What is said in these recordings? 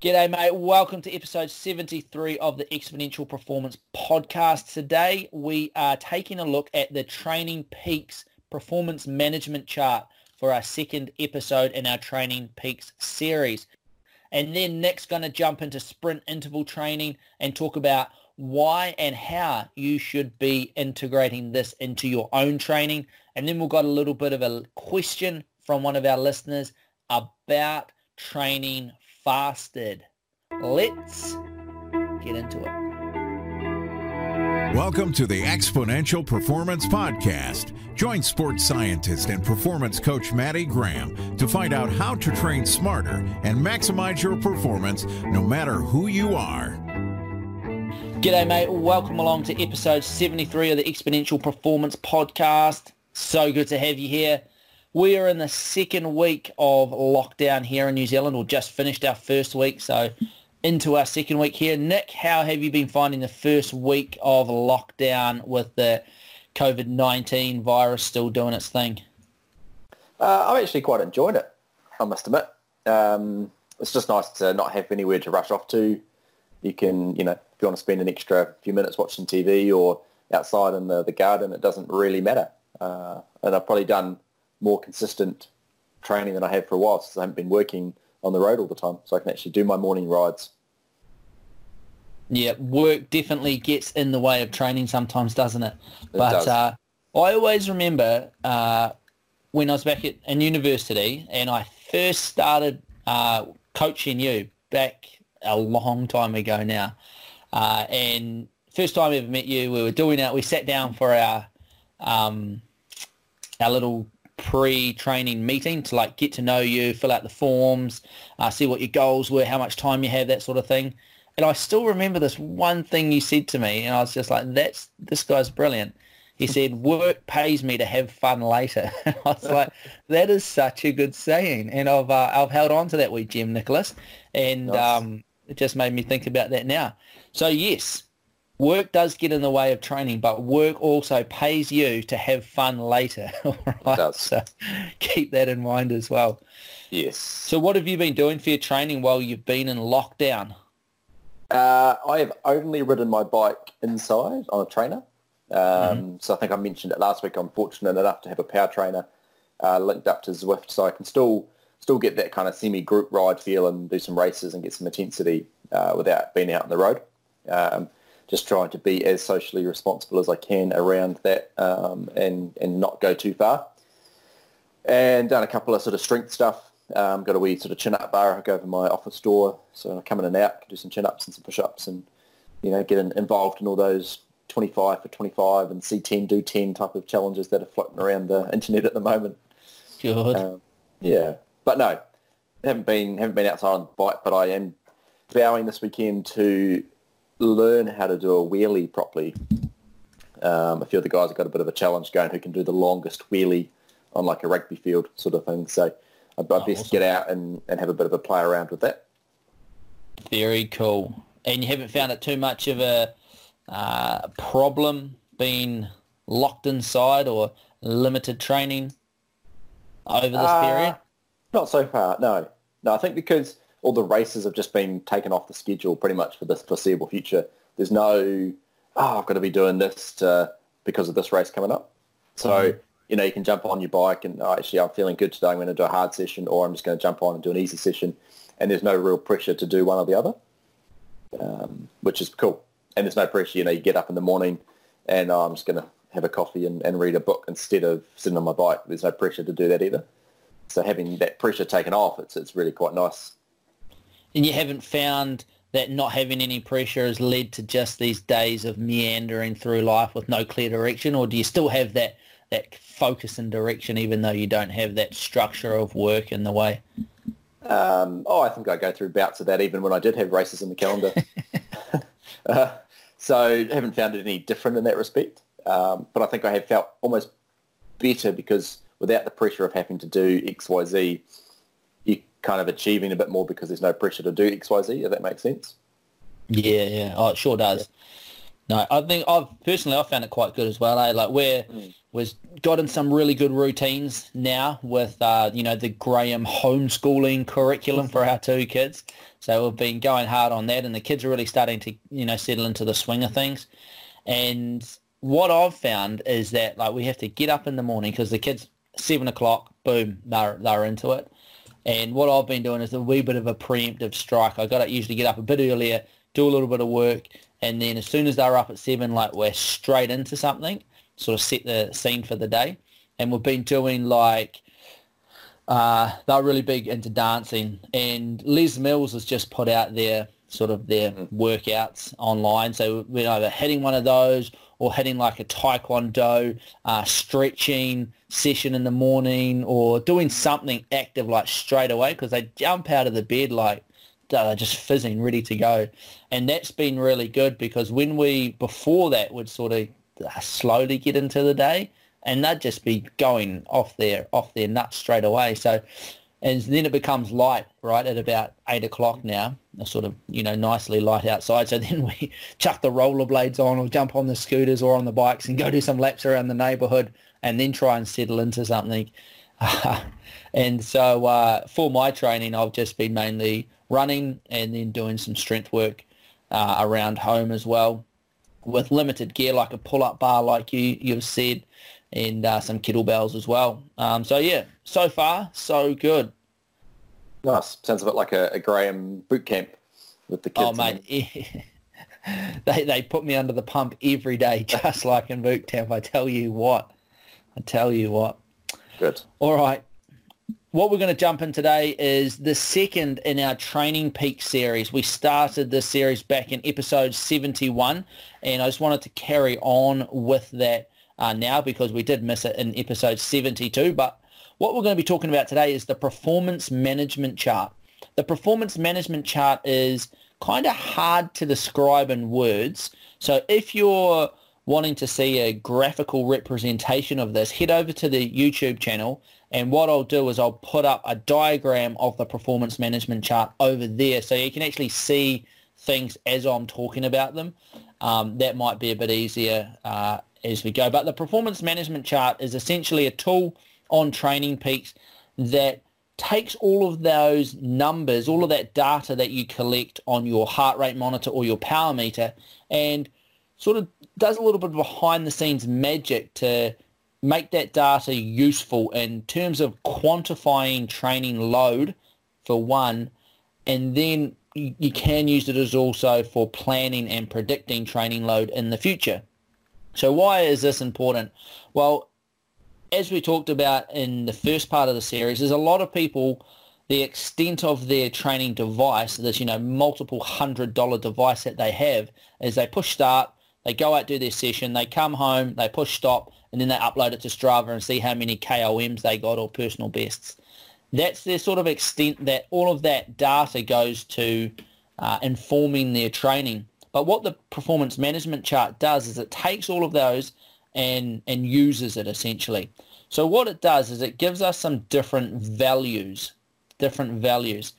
G'day, mate. Welcome to episode 73 of the Exponential Performance Podcast. Today, we are taking a look at the Training Peaks Performance Management Chart for our second episode in our Training Peaks series. And then Nick's going to jump into sprint interval training and talk about why and how you should be integrating this into your own training. And then we've got a little bit of a question from one of our listeners about training fasted. Let's get into it. Welcome to the Exponential Performance Podcast. Join sports scientist and performance coach Maddie Graham to find out how to train smarter and maximize your performance no matter who you are. G'day, mate. Welcome along to episode 73 of the Exponential Performance Podcast. So good to have you here. We are in the second week of lockdown here in New Zealand, or just finished our first week, so into our second week here. Nick, how have you been finding the first week of lockdown with the COVID-19 virus still doing its thing? Uh, I've actually quite enjoyed it, I must admit. Um, it's just nice to not have anywhere to rush off to. You can, you know, if you want to spend an extra few minutes watching TV or outside in the, the garden, it doesn't really matter. Uh, and I've probably done more consistent training than I have for a while since I haven't been working on the road all the time. So I can actually do my morning rides. Yeah, work definitely gets in the way of training sometimes, doesn't it? It but does. Uh, I always remember uh, when I was back at in university and I first started uh, coaching you back a long time ago now. Uh, and first time I ever met you, we were doing it. We sat down for our um, our little pre-training meeting to like get to know you, fill out the forms, uh, see what your goals were, how much time you have, that sort of thing. And I still remember this one thing you said to me, and I was just like, "That's this guy's brilliant." He said, "Work pays me to have fun later." I was like, "That is such a good saying," and I've uh, I've held on to that with Jim Nicholas, and Nice. um, it just made me think about that now. So yes, work does get in the way of training, but work also pays you to have fun later. Right? does. So keep that in mind as well. Yes. So what have you been doing for your training while you've been in lockdown? Uh, I have only ridden my bike inside on a trainer. Um, Mm-hmm. So I think I mentioned it last week. I'm fortunate enough to have a power trainer uh, linked up to Zwift, so I can still still get that kind of semi-group ride feel and do some races and get some intensity uh, without being out on the road. Um, just trying to be as socially responsible as I can around that um, and and not go too far. And done a couple of sort of strength stuff. Um, got a wee sort of chin-up bar I go over my office door, so I come in and out, can do some chin-ups and some push-ups, and you know get in, involved in all those 25 for 25 and C10 do 10 type of challenges that are floating around the internet at the moment. Good. Um, yeah, but no, haven't been haven't been outside on the bike, but I am vowing this weekend to learn how to do a wheelie properly. Um, a few of the guys have got a bit of a challenge going who can do the longest wheelie on like a rugby field sort of thing. So I'd, I'd best awesome. get out and, and have a bit of a play around with that. Very cool. And you haven't found it too much of a uh, problem being locked inside or limited training over this Uh, period? Not so far, no. No, I think because all the races have just been taken off the schedule pretty much for the foreseeable future. There's no, oh, I've got to be doing this to, because of this race coming up. So, you know, you can jump on your bike and oh, actually I'm feeling good today. I'm going to do a hard session or I'm just going to jump on and do an easy session. And there's no real pressure to do one or the other, um, which is cool. And there's no pressure, you know, you get up in the morning and oh, I'm just going to have a coffee and, and read a book instead of sitting on my bike. There's no pressure to do that either. So having that pressure taken off, it's it's really quite nice. And you haven't found that not having any pressure has led to just these days of meandering through life with no clear direction, or do you still have that that focus and direction even though you don't have that structure of work in the way? Um, oh, I think I go through bouts of that even when I did have races in the calendar. uh, so haven't found it any different in that respect. Um, but I think I have felt almost better because without the pressure of having to do X, Y, Z, kind of achieving a bit more because there's no pressure to do X, Y, Z, if that makes sense. Yeah, yeah. Oh, it sure does. No, I think I've personally I found it quite good as well. Eh? Like we're was got in some really good routines now with uh, you know the Graham homeschooling curriculum for our two kids. So we've been going hard on that, and the kids are really starting to you know settle into the swing of things. And what I've found is that like we have to get up in the morning because the kids seven o'clock, boom, they're they're into it. And what I've been doing is a wee bit of a preemptive strike. I got to usually get up a bit earlier, do a little bit of work, and then as soon as they're up at seven, like we're straight into something sort of set the scene for the day. And we've been doing like, uh, they're really big into dancing. And Les Mills has just put out their sort of their workouts online. So we're either hitting one of those or hitting like a taekwondo uh, stretching session in the morning or doing something active like straight away because they jump out of the bed like they're just fizzing, ready to go. And that's been really good because when we, before that, would sort of slowly get into the day, and they'd just be going off their off their nuts straight away. So, and then it becomes light, right, at about eight o'clock now, sort of you know nicely light outside. So then we chuck the rollerblades on, or jump on the scooters or on the bikes and go do some laps around the neighbourhood, and then try and settle into something. and so uh, for my training, I've just been mainly running and then doing some strength work uh, around home as well with limited gear like a pull-up bar like you you've said and uh, some kettlebells as well. Um, so yeah so far so good. Nice. Sounds a bit like a, a graham boot camp with the kids oh mate they, they put me under the pump every day just like in boot camp i tell you what. I tell you what. Good. All right. What we're going to jump in today is the second in our Training Peak series. We started this series back in episode 71, and I just wanted to carry on with that uh, now because we did miss it in episode 72. But what we're going to be talking about today is the performance management chart. The performance management chart is kind of hard to describe in words. So if you're wanting to see a graphical representation of this, head over to the YouTube channel and what I'll do is I'll put up a diagram of the performance management chart over there so you can actually see things as I'm talking about them. Um, that might be a bit easier uh, as we go. But the performance management chart is essentially a tool on Training Peaks that takes all of those numbers, all of that data that you collect on your heart rate monitor or your power meter and sort of does a little bit of behind the scenes magic to make that data useful in terms of quantifying training load for one, and then you can use it as also for planning and predicting training load in the future. So why is this important? Well, as we talked about in the first part of the series, there's a lot of people, the extent of their training device, this, you know, multiple hundred dollar device that they have, is they push start, they go out, do their session, they come home, they push stop, and then they upload it to Strava and see how many KOMs they got or personal bests. That's the sort of extent that all of that data goes to uh, informing their training. But what the performance management chart does is it takes all of those and, and uses it essentially. So what it does is it gives us some different values, different values.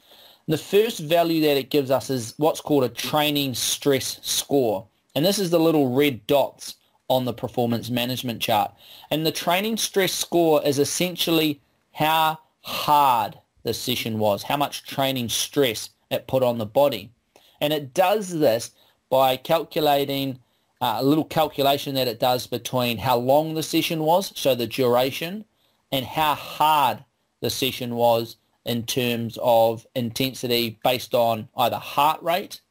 The first value that it gives us is what's called a training stress score. And this is the little red dots on the performance management chart. And the training stress score is essentially how hard the session was, how much training stress it put on the body. And it does this by calculating uh, a little calculation that it does between how long the session was, so the duration, and how hard the session was in terms of intensity based on either heart rate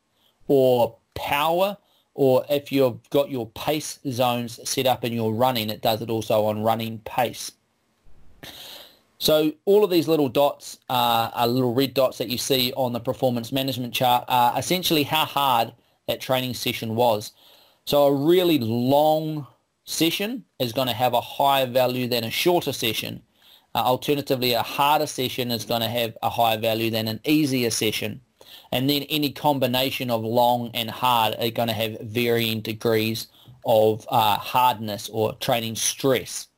or power or if you've got your pace zones set up and you're running, it does it also on running pace. So all of these little dots uh, are little red dots that you see on the performance management chart are essentially how hard that training session was. So a really long session is going to have a higher value than a shorter session. Uh, alternatively, a harder session is going to have a higher value than an easier session and then any combination of long and hard are going to have varying degrees of uh, hardness or training stress.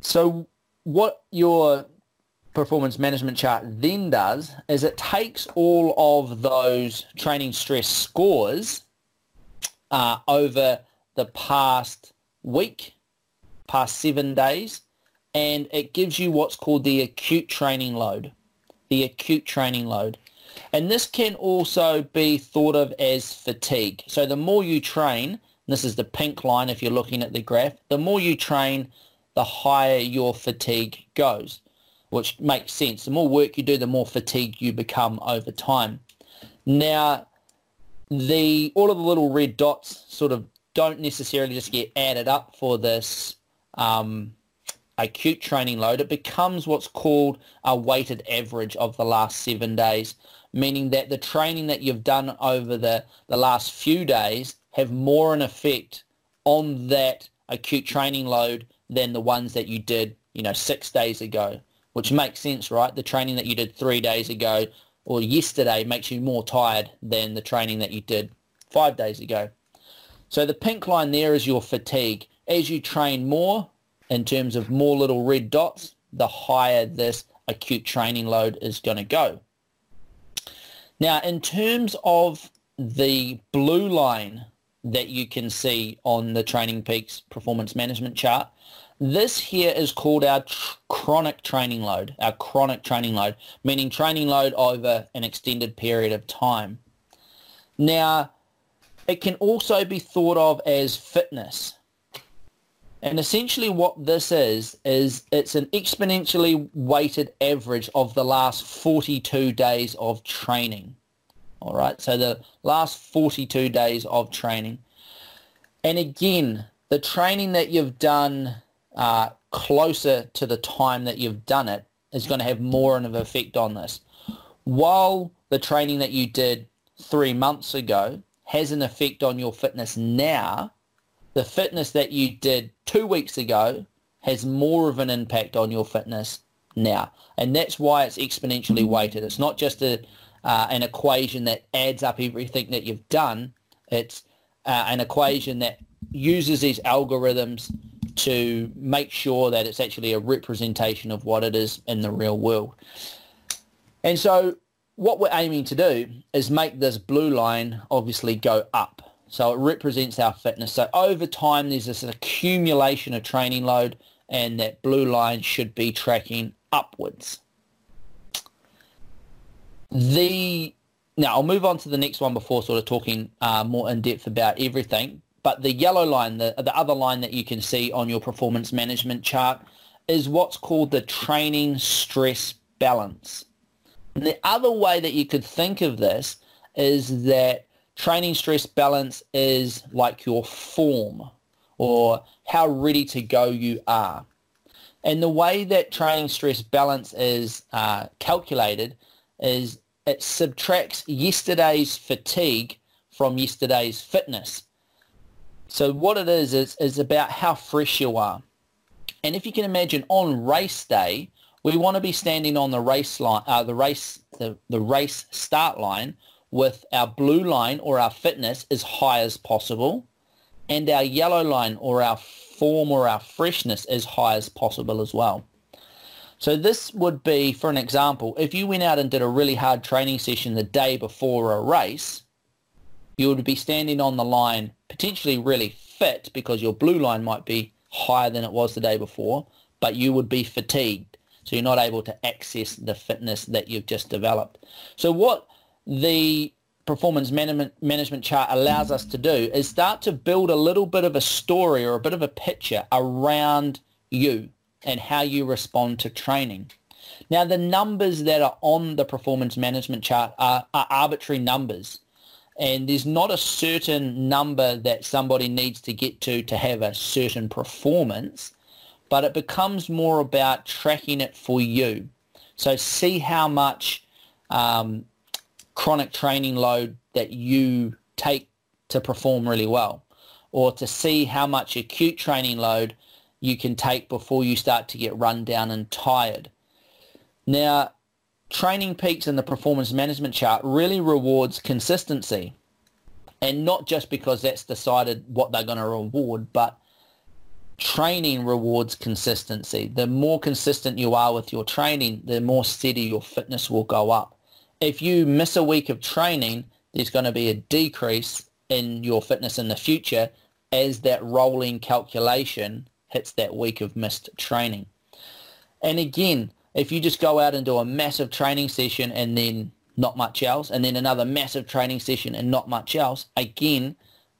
So what your performance management chart then does is it takes all of those training stress scores uh, over the past week, past seven days, and it gives you what's called the acute training load. The acute training load. And this can also be thought of as fatigue. So the more you train, this is the pink line if you're looking at the graph, the more you train, the higher your fatigue goes, which makes sense. The more work you do, the more fatigued you become over time. Now, the all of the little red dots sort of don't necessarily just get added up for this um, acute training load. It becomes what's called a weighted average of the last seven days, meaning that the training that you've done over the, the last few days have more an effect on that acute training load than the ones that you did, you know, six days ago, which makes sense, right? The training that you did three days ago or yesterday makes you more tired than the training that you did five days ago. So the pink line there is your fatigue. As you train more, in terms of more little red dots, the higher this acute training load is going to go. Now, in terms of the blue line that you can see on the Training Peaks performance management chart, this here is called our tr- chronic training load, our chronic training load, meaning training load over an extended period of time. Now, it can also be thought of as fitness. And essentially what this is, is it's an exponentially weighted average of the last 42 days of training. All right, so the last 42 days of training. And again, the training that you've done uh, closer to the time that you've done it is going to have more of an effect on this. While the training that you did three months ago has an effect on your fitness now, the fitness that you did two weeks ago has more of an impact on your fitness now. And that's why it's exponentially weighted. It's not just a, uh, an equation that adds up everything that you've done. It's uh, an equation that uses these algorithms to make sure that it's actually a representation of what it is in the real world. And so what we're aiming to do is make this blue line obviously go up. So it represents our fitness. So over time, there's this accumulation of training load and that blue line should be tracking upwards. The Now, I'll move on to the next one before sort of talking uh, more in depth about everything. But the yellow line, the, the other line that you can see on your performance management chart is what's called the training stress balance. And the other way that you could think of this is that training stress balance is like your form or how ready to go you are. And the way that training stress balance is uh, calculated is it subtracts yesterday's fatigue from yesterday's fitness. So what it is, is, is about how fresh you are. And if you can imagine on race day, we want to be standing on the race line, uh, the race, the, the race start line with our blue line or our fitness as high as possible and our yellow line or our form or our freshness as high as possible as well. So this would be, for an example, if you went out and did a really hard training session the day before a race, you would be standing on the line potentially really fit because your blue line might be higher than it was the day before, but you would be fatigued. So you're not able to access the fitness that you've just developed. So what the performance management, chart allows us to do is start to build a little bit of a story or a bit of a picture around you and how you respond to training. Now, the numbers that are on the performance management chart are, are arbitrary numbers and there's not a certain number that somebody needs to get to to have a certain performance, but it becomes more about tracking it for you. So see how much um, chronic training load that you take to perform really well, or to see how much acute training load you can take before you start to get run down and tired. Now, Training Peaks in the performance management chart really rewards consistency. And not just because that's decided what they're going to reward, but training rewards consistency. The more consistent you are with your training, the more steady your fitness will go up. If you miss a week of training, there's going to be a decrease in your fitness in the future as that rolling calculation hits that week of missed training. And again, if you just go out and do a massive training session and then not much else, and then another massive training session and not much else, again,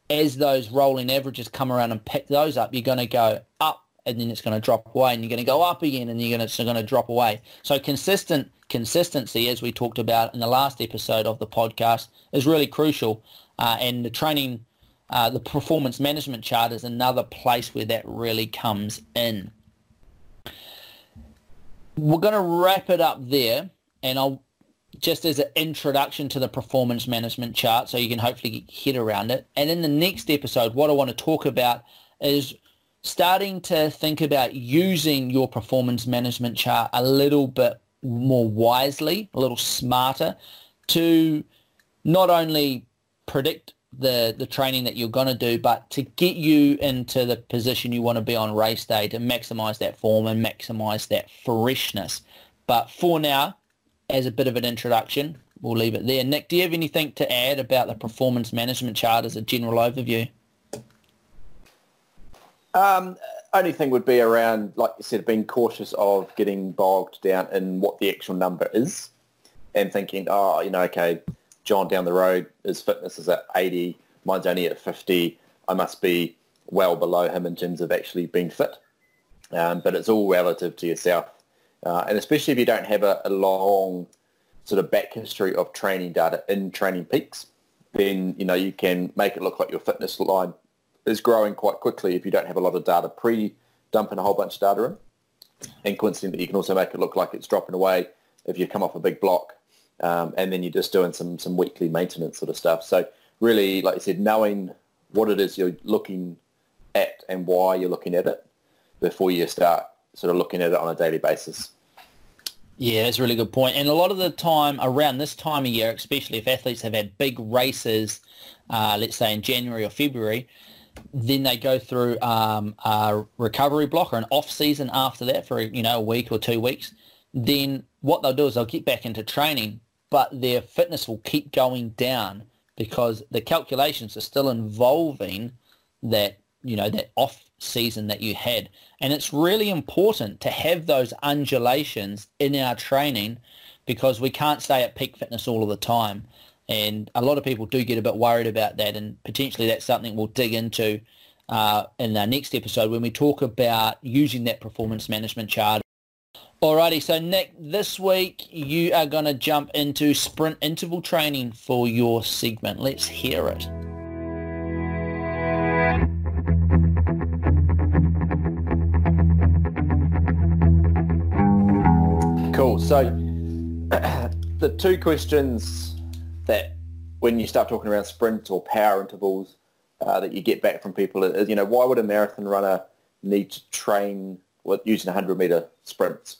as those rolling averages come around and pick those up, you're going to go up and then it's going to drop away and you're going to go up again and you're going to, it's going to drop away. So consistent consistency, as we talked about in the last episode of the podcast, is really crucial. Uh, and the training, uh, the performance management chart is another place where that really comes in. We're going to wrap it up there and I'll just as an introduction to the performance management chart so you can hopefully get head around it. And in the next episode, what I want to talk about is starting to think about using your performance management chart a little bit more wisely, a little smarter to not only predict the, the training that you're going to do, but to get you into the position you want to be on race day to maximize that form and maximize that freshness. But for now, as a bit of an introduction, we'll leave it there. Nick, do you have anything to add about the performance management chart as a general overview? Um, only thing would be around, like you said, being cautious of getting bogged down in what the actual number is and thinking, oh, you know, okay, John down the road, his fitness is at 80, mine's only at 50. I must be well below him in terms of actually being fit. Um, but it's all relative to yourself. Uh, and especially if you don't have a, a, long sort of back history of training data in training peaks, then, you know, you can make it look like your fitness line is growing quite quickly if you don't have a lot of data pre-dumping a whole bunch of data in. And coincidentally, you can also make it look like it's dropping away if you come off a big block um, and then you're just doing some, some weekly maintenance sort of stuff. So really, like I said, knowing what it is you're looking at and why you're looking at it before you start sort of looking at it on a daily basis. Yeah, that's a really good point. And a lot of the time around this time of year, especially if athletes have had big races, uh, let's say in January or February, then they go through um, a recovery block or an off season after that for you know a week or two weeks. Then what they'll do is they'll get back into training, but their fitness will keep going down because the calculations are still involving that you know that off season that you had, and it's really important to have those undulations in our training because we can't stay at peak fitness all of the time. And a lot of people do get a bit worried about that, and potentially that's something we'll dig into uh, in our next episode when we talk about using that performance management chart. Alrighty, so Nick, this week you are going to jump into sprint interval training for your segment. Let's hear it. Cool. So the two questions that when you start talking around sprints or power intervals uh, that you get back from people is, you know, why would a marathon runner need to train with using 100 meter sprints?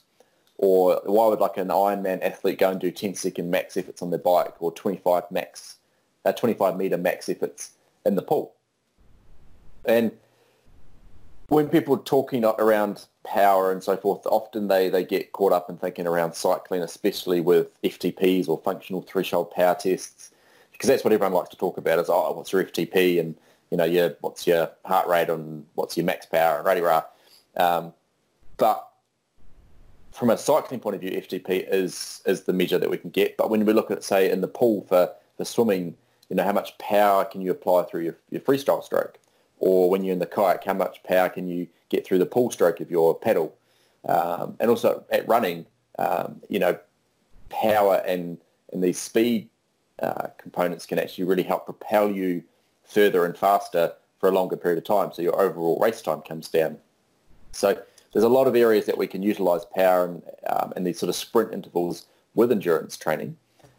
Or why would like an Ironman athlete go and do 10 second max efforts on their bike or 25 max, uh, 25 meter max efforts in the pool? And when people are talking around power and so forth, often they, they get caught up in thinking around cycling, especially with FTPs or functional threshold power tests, because that's what everyone likes to talk about is, oh, what's your FTP and, you know, your, what's your heart rate and what's your max power and rah rah. Um, but from a cycling point of view, FTP is, is the measure that we can get. But when we look at, say, in the pool for, for swimming, you know, how much power can you apply through your, your freestyle stroke? or when you're in the kayak, how much power can you get through the pull stroke of your paddle? Um, and also at running, um, you know, power and, and these speed uh, components can actually really help propel you further and faster for a longer period of time. So your overall race time comes down. So there's a lot of areas that we can utilize power and, um, and these sort of sprint intervals with endurance training.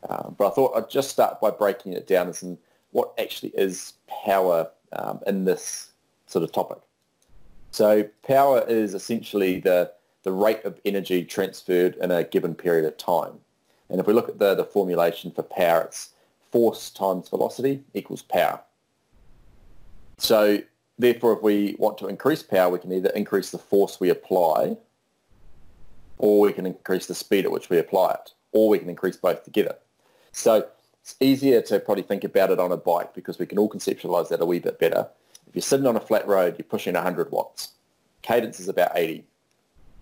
Um, but I thought I'd just start by breaking it down as in what actually is power um, in this sort of topic. So power is essentially the, the rate of energy transferred in a given period of time. And if we look at the, the formulation for power, it's force times velocity equals power. So therefore, if we want to increase power, we can either increase the force we apply or we can increase the speed at which we apply it, or we can increase both together. So it's easier to probably think about it on a bike because we can all conceptualize that a wee bit better. If you're sitting on a flat road, you're pushing 100 watts. Cadence is about 80.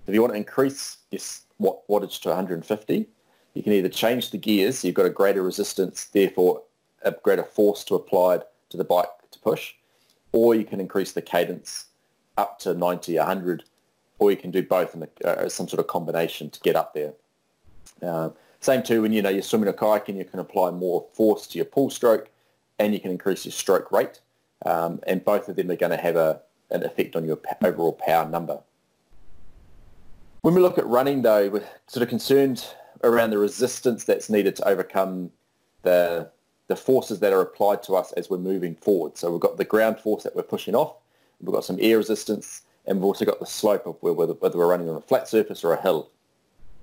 If you want to increase your watt, wattage to 150, you can either change the gears, so you've got a greater resistance, therefore a greater force to apply to the bike to push, or you can increase the cadence up to 90, 100, or you can do both in a, uh, some sort of combination to get up there. Uh, same too when you know you're swimming or kayaking, you can apply more force to your pull stroke, and you can increase your stroke rate, um, and both of them are going to have a, an effect on your overall power number. When we look at running, though, we're sort of concerned around the resistance that's needed to overcome the the forces that are applied to us as we're moving forward. So we've got the ground force that we're pushing off, we've got some air resistance, and we've also got the slope of whether, whether we're running on a flat surface or a hill.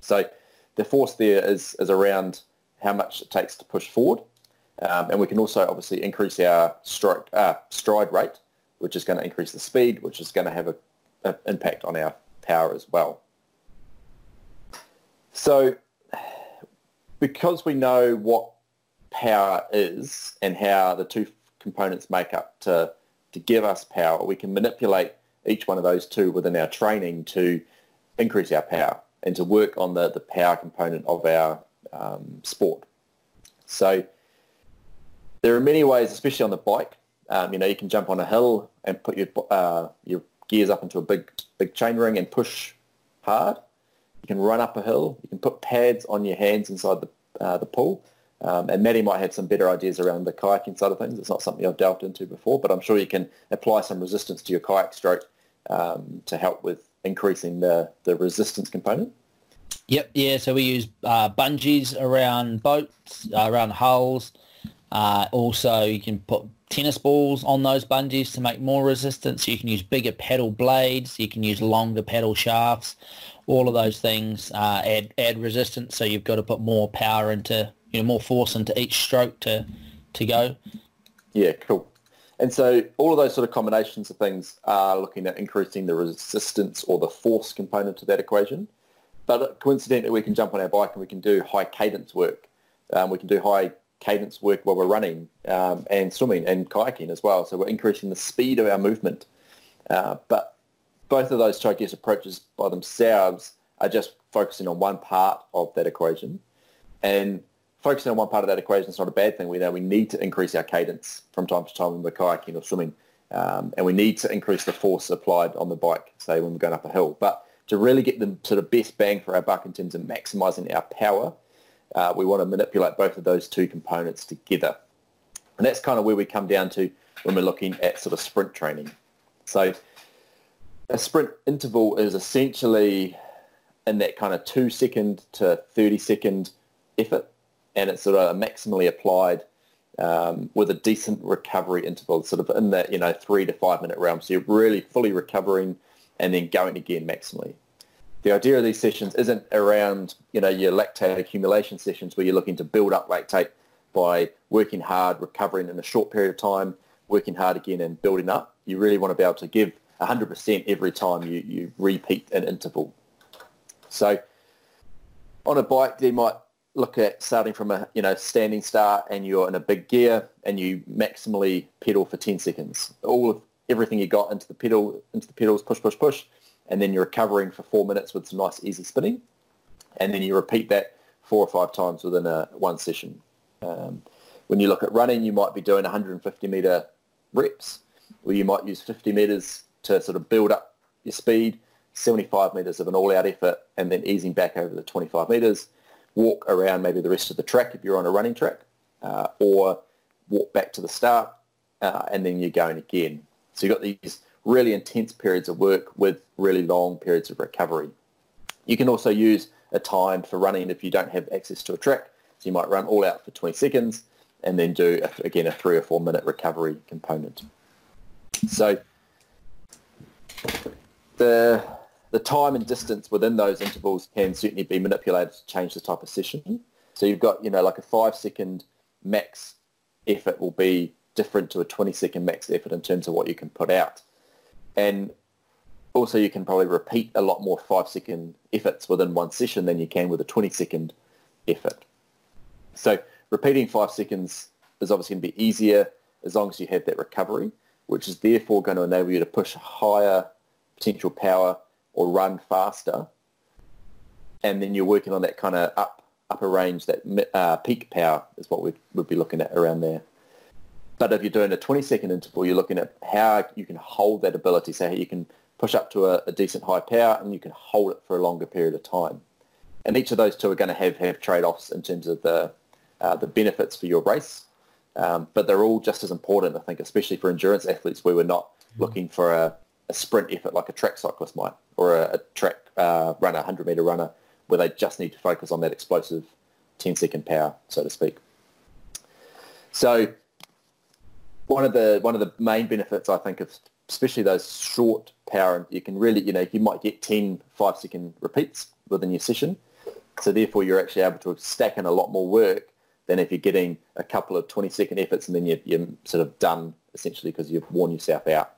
So the force there is, is around how much it takes to push forward. Um, and we can also obviously increase our stroke, uh, stride rate, which is going to increase the speed, which is going to have an impact on our power as well. So because we know what power is and how the two components make up to, to give us power, we can manipulate each one of those two within our training to increase our power and to work on the, the power component of our um, sport. So there are many ways, especially on the bike. Um, you know, you can jump on a hill and put your uh, your gears up into a big big chain ring and push hard. You can run up a hill. You can put pads on your hands inside the uh, the pool um, and Maddie might have some better ideas around the kayaking side of things. It's not something I've delved into before, but I'm sure you can apply some resistance to your kayak stroke um, to help with increasing the, the resistance component. Yep, yeah. So we use uh, bungees around boats, uh, around hulls. Uh, also, you can put tennis balls on those bungees to make more resistance. You can use bigger paddle blades. You can use longer paddle shafts. All of those things uh, add add resistance. So you've got to put more power into you know more force into each stroke to to go. Yeah, cool. And so all of those sort of combinations of things are looking at increasing the resistance or the force component to that equation. But coincidentally, we can jump on our bike and we can do high cadence work. Um, we can do high cadence work while we're running um, and swimming and kayaking as well. So we're increasing the speed of our movement. Uh, but both of those, I guess, approaches by themselves are just focusing on one part of that equation. And focusing on one part of that equation is not a bad thing. We know we need to increase our cadence from time to time when we're kayaking or swimming. Um, and we need to increase the force applied on the bike, say when we're going up a hill. But to really get the sort of best bang for our buck in terms of maximising our power, uh, we want to manipulate both of those two components together. And that's kind of where we come down to when we're looking at sort of sprint training. So a sprint interval is essentially in that kind of two second to 30 second effort and it's sort of maximally applied um, with a decent recovery interval, sort of in that, you know, three to five minute realm. So you're really fully recovering and then going again maximally. The idea of these sessions isn't around, you know, your lactate accumulation sessions where you're looking to build up lactate by working hard, recovering in a short period of time, working hard again and building up. You really want to be able to give 100% every time you, you repeat an interval. So on a bike, there might look at starting from a you know standing start and you're in a big gear and you maximally pedal for 10 seconds. All of everything you got into the pedal into the pedals, push, push, push, and then you're recovering for four minutes with some nice easy spinning, and then you repeat that four or five times within a one session. Um, when you look at running, you might be doing 150 meter reps, or you might use 50 meters to sort of build up your speed, 75 meters of an all-out effort, and then easing back over the 25 meters walk around maybe the rest of the track if you're on a running track, uh, or walk back to the start, uh, and then you're going again. So you've got these really intense periods of work with really long periods of recovery. You can also use a time for running if you don't have access to a track. So you might run all out for 20 seconds and then do, again, a three or four minute recovery component. So the the time and distance within those intervals can certainly be manipulated to change the type of session. So you've got, you know, like a five second max effort will be different to a 20 second max effort in terms of what you can put out. And also you can probably repeat a lot more five second efforts within one session than you can with a 20 second effort. So repeating five seconds is obviously going to be easier as long as you have that recovery. which is therefore going to enable you to push higher potential power or run faster. And then you're working on that kind of up upper range, that uh, peak power is what we'd, we'd be looking at around there. But if you're doing a 20 second interval, you're looking at how you can hold that ability, so how you can push up to a, a decent high power and you can hold it for a longer period of time. And each of those two are going to have, have trade-offs in terms of the, uh, the benefits for your race. Um, but they're all just as important, I think, especially for endurance athletes where we're not mm-hmm. looking for a, a, sprint effort like a track cyclist might or a, a track uh, runner, 100-metre runner, where they just need to focus on that explosive 10-second power, so to speak. So one of the one of the main benefits I think of especially those short power you can really you know you might get 10 five second repeats within your session so therefore you're actually able to stack in a lot more work than if you're getting a couple of 20 second efforts and then you're, you're sort of done essentially because you've worn yourself out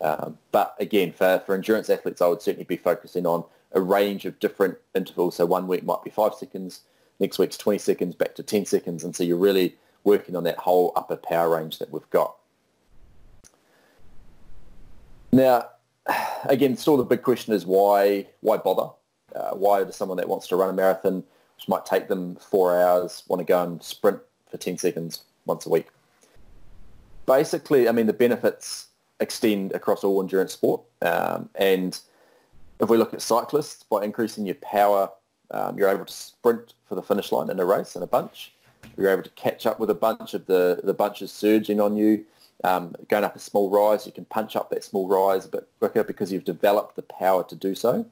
um, but again for, for endurance athletes I would certainly be focusing on a range of different intervals so one week might be five seconds next week's 20 seconds back to 10 seconds and so you're really working on that whole upper power range that we've got. Now, again, still the big question is why why bother? Uh, why does someone that wants to run a marathon, which might take them four hours, want to go and sprint for 10 seconds once a week? Basically, I mean, the benefits extend across all endurance sport. Um, and if we look at cyclists, by increasing your power, um, you're able to sprint for the finish line in a race in a bunch. You're able to catch up with a bunch of the, the bunches surging on you. Um, going up a small rise, you can punch up that small rise a bit quicker because you've developed the power to do so.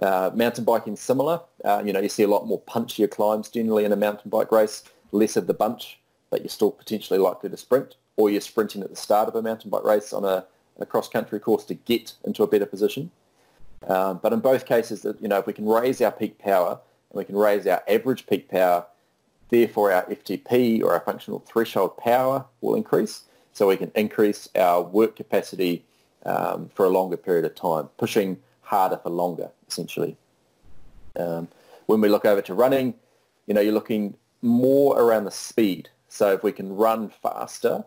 Uh, mountain biking similar. Uh, you know, you see a lot more punchier climbs generally in a mountain bike race, less of the bunch, but you're still potentially likely to sprint, or you're sprinting at the start of a mountain bike race on a, a cross-country course to get into a better position. Um, but in both cases, you know, if we can raise our peak power and we can raise our average peak power Therefore, our FTP or our functional threshold power will increase, so we can increase our work capacity um, for a longer period of time, pushing harder for longer, essentially. Um, when we look over to running, you know, you're looking more around the speed. So if we can run faster,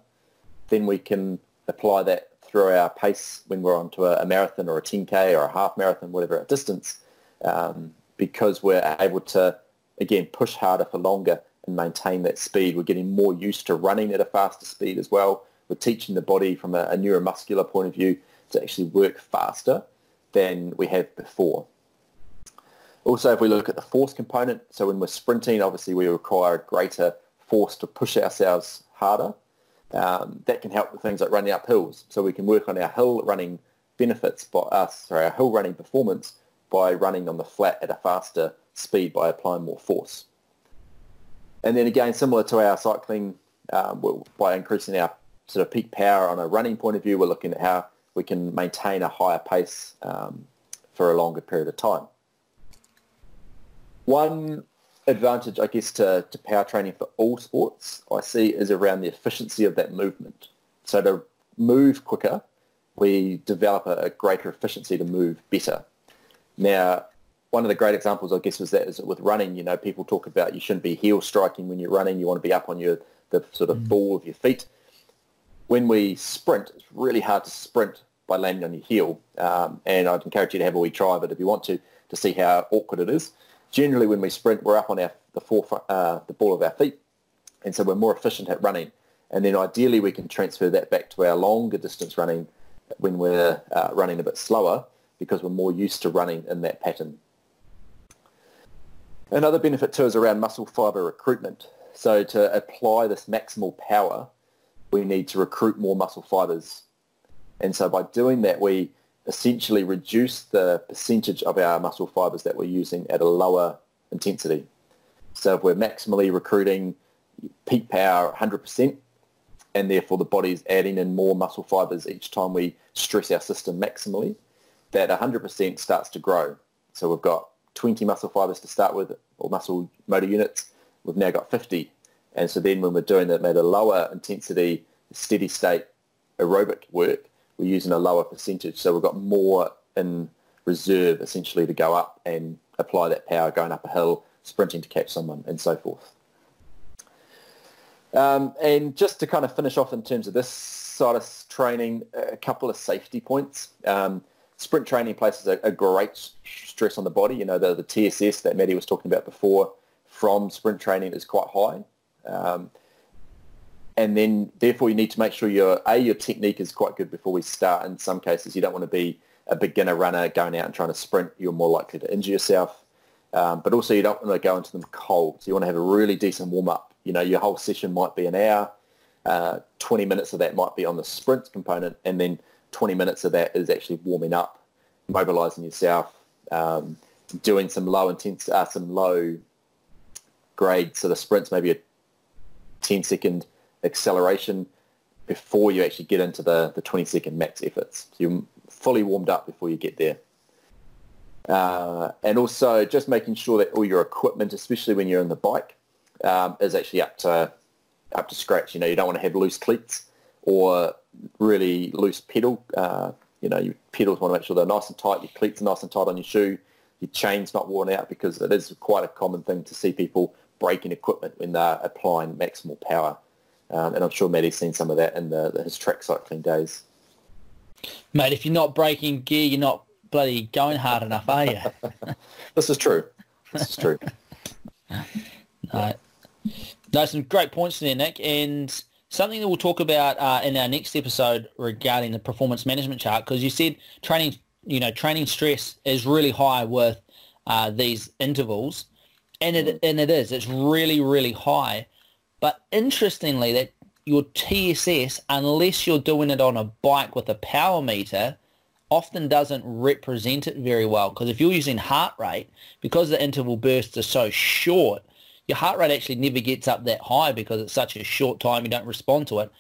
then we can apply that through our pace when we're onto a, a marathon or a 10K or a half marathon, whatever distance, um, because we're able to, again, push harder for longer and maintain that speed. We're getting more used to running at a faster speed as well. We're teaching the body from a, a neuromuscular point of view to actually work faster than we have before. Also, if we look at the force component, so when we're sprinting, obviously we require a greater force to push ourselves harder. Um, that can help with things like running up hills. So we can work on our hill running benefits by us, sorry, our hill running performance by running on the flat at a faster speed by applying more force. And then again, similar to our cycling, um, by increasing our sort of peak power on a running point of view, we're looking at how we can maintain a higher pace um, for a longer period of time. One advantage, I guess, to, to power training for all sports I see is around the efficiency of that movement. So to move quicker, we develop a, a greater efficiency to move better. Now, one of the great examples, I guess, was that is with running. You know, people talk about you shouldn't be heel striking when you're running. You want to be up on your the sort of mm. ball of your feet. When we sprint, it's really hard to sprint by landing on your heel. Um, and I'd encourage you to have a wee try of it if you want to, to see how awkward it is. Generally, when we sprint, we're up on our the forefront, uh, the ball of our feet, and so we're more efficient at running. And then ideally, we can transfer that back to our longer distance running when we're uh, running a bit slower because we're more used to running in that pattern. Another benefit too is around muscle fiber recruitment. So to apply this maximal power, we need to recruit more muscle fibers. And so by doing that, we essentially reduce the percentage of our muscle fibers that we're using at a lower intensity. So if we're maximally recruiting peak power 100%, and therefore the body's adding in more muscle fibers each time we stress our system maximally, that 100% starts to grow. So we've got 20 muscle fibers to start with, or muscle motor units. We've now got 50. And so then when we're doing that at a lower intensity, steady state aerobic work, we're using a lower percentage. So we've got more in reserve essentially to go up and apply that power going up a hill, sprinting to catch someone and so forth. Um, and just to kind of finish off in terms of this side of training, a couple of safety points. Um, sprint training places a, a, great stress on the body. You know, the, the TSS that Maddie was talking about before from sprint training is quite high. Um, and then therefore you need to make sure your a your technique is quite good before we start. In some cases, you don't want to be a beginner runner going out and trying to sprint. You're more likely to injure yourself. Um, but also you don't want to go into them cold. So you want to have a really decent warm up. You know, your whole session might be an hour. Uh, 20 minutes of that might be on the sprint component, and then 20 minutes of that is actually warming up, mobilizing yourself, um, doing some low intense, uh, some low grade. So the sprints maybe a 10 second acceleration before you actually get into the, the 20 second max efforts. So you're fully warmed up before you get there. Uh, and also just making sure that all your equipment, especially when you're in the bike, um, is actually up to up to scratch. You know, you don't want to have loose cleats or really loose pedal. Uh, you know, your pedals want to make sure they're nice and tight. Your cleats are nice and tight on your shoe. Your chain's not worn out because it is quite a common thing to see people breaking equipment when they're applying maximal power. Um, and I'm sure Maddie's seen some of that in the, the, his track cycling days. Mate, if you're not breaking gear, you're not bloody going hard enough, are you? this is true. This is true. no. no, some great points there, Nick. And something that we'll talk about uh, in our next episode regarding the performance management chart, because you said training, you know, training stress is really high with uh, these intervals. And it, mm. and it is. It's really, really high. But interestingly, that your TSS, unless you're doing it on a bike with a power meter, often doesn't represent it very well. Because if you're using heart rate, because the interval bursts are so short, your heart rate actually never gets up that high because it's such a short time you don't respond to it.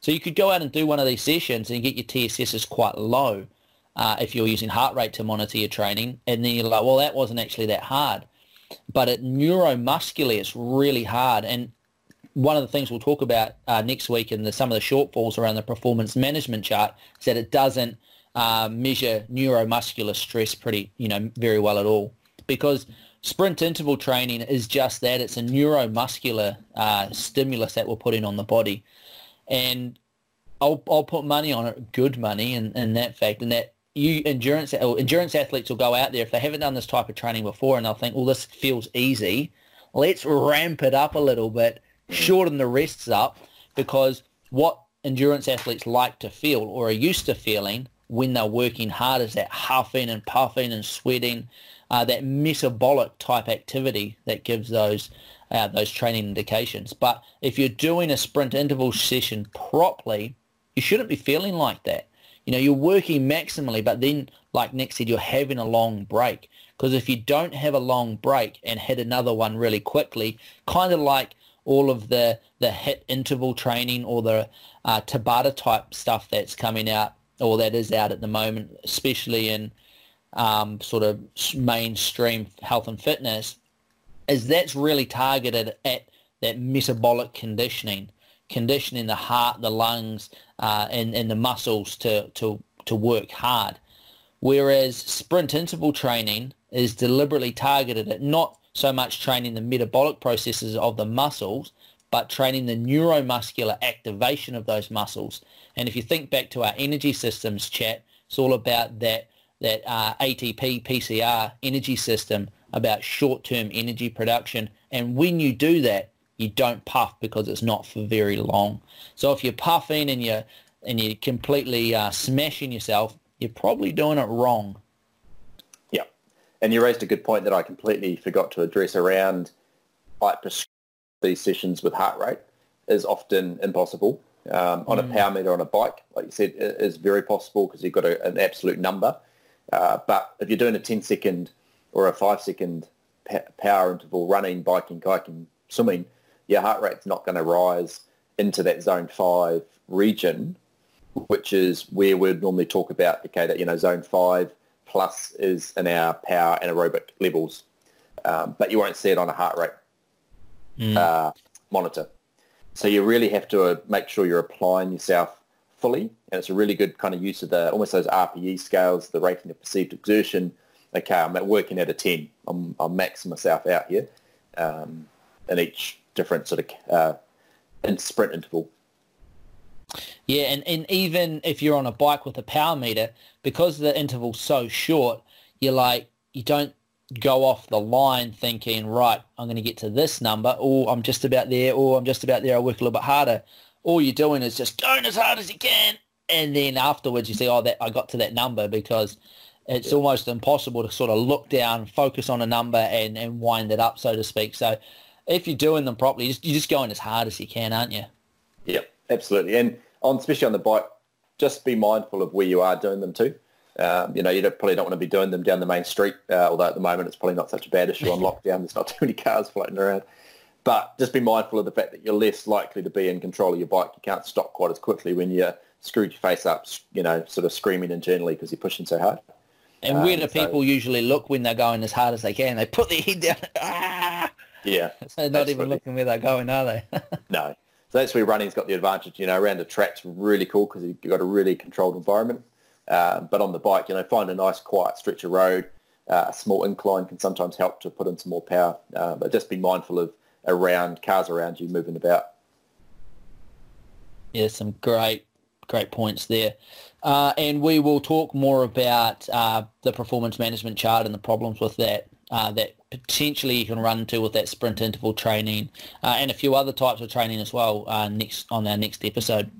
So you could go out and do one of these sessions and get your TSSs quite low uh, if you're using heart rate to monitor your training. And then you're like, well, that wasn't actually that hard. But it neuromuscularly, it's really hard. And one of the things we'll talk about uh, next week in the, some of the shortfalls around the performance management chart is that it doesn't uh, measure neuromuscular stress pretty, you know, very well at all. Because sprint interval training is just that. It's a neuromuscular uh, stimulus that we're putting on the body. And I'll, I'll put money on it, good money in, in that fact, and that you endurance endurance athletes will go out there if they haven't done this type of training before and they'll think, well, this feels easy. Let's ramp it up a little bit shorten the rests up because what endurance athletes like to feel or are used to feeling when they're working hard is that huffing and puffing and sweating, uh, that metabolic type activity that gives those uh, those training indications. But if you're doing a sprint interval session properly, you shouldn't be feeling like that. You know, you're working maximally, but then, like Nick said, you're having a long break. Because if you don't have a long break and hit another one really quickly, kind of like all of the, the HIIT interval training or the uh, Tabata type stuff that's coming out or that is out at the moment, especially in um, sort of mainstream health and fitness, is that's really targeted at that metabolic conditioning, conditioning the heart, the lungs, uh, and, and the muscles to, to, to work hard. Whereas sprint interval training is deliberately targeted at not so much training the metabolic processes of the muscles, but training the neuromuscular activation of those muscles. And if you think back to our energy systems chat, it's all about that that uh, ATP PCR energy system about short-term energy production. And when you do that, you don't puff because it's not for very long. So if you're puffing and you're and you're completely uh, smashing yourself, you're probably doing it wrong. And you raised a good point that I completely forgot to address around like these sessions with heart rate is often impossible. Um, on mm. a power meter on a bike, like you said, it is very possible because you've got a, an absolute number. Uh, but if you're doing a 10 second or a 5 second power interval running, biking, kayaking, swimming, your heart rate's not going to rise into that zone 5 region, which is where we'd normally talk about, okay, that, you know, zone 5 plus is in our power and aerobic levels, um, but you won't see it on a heart rate mm. uh, monitor. So you really have to uh, make sure you're applying yourself fully, and it's a really good kind of use of the almost those RPE scales, the rating of perceived exertion. Okay, I'm working at a 10. I'm, I'm maxing myself out here um, in each different sort of uh, in sprint interval. Yeah, and, and even if you're on a bike with a power meter, because the interval's so short, you're like, you don't go off the line thinking, right, I'm going to get to this number, or I'm just about there, or I'm just about there, I'll work a little bit harder. All you're doing is just going as hard as you can. And then afterwards you see, oh, that I got to that number because it's yeah. almost impossible to sort of look down, focus on a number and, and wind it up, so to speak. So if you're doing them properly, you're just going as hard as you can, aren't you? Yep, absolutely. And on, especially on the bike, just be mindful of where you are doing them too. Um, you know, you don't, probably don't want to be doing them down the main street, uh, although at the moment it's probably not such a bad issue on lockdown. There's not too many cars floating around. But just be mindful of the fact that you're less likely to be in control of your bike. You can't stop quite as quickly when you're screwed your face up, you know, sort of screaming internally because you're pushing so hard. And where um, do people usually look when they're going as hard as they can? They put their head down. ah! Yeah. So they're not even looking where they're going, are they? no. So that's where running's got the advantage. You know, around the track's really cool because you've got a really controlled environment. Uh, but on the bike, you know, find a nice quiet stretch of road. Uh, a small incline can sometimes help to put in some more power. Uh, but just be mindful of around cars around you moving about. Yeah, some great, great points there. Uh, and we will talk more about uh, the performance management chart and the problems with that uh, that potentially you can run into with that sprint interval training and a few other types of training as well next on our next episode.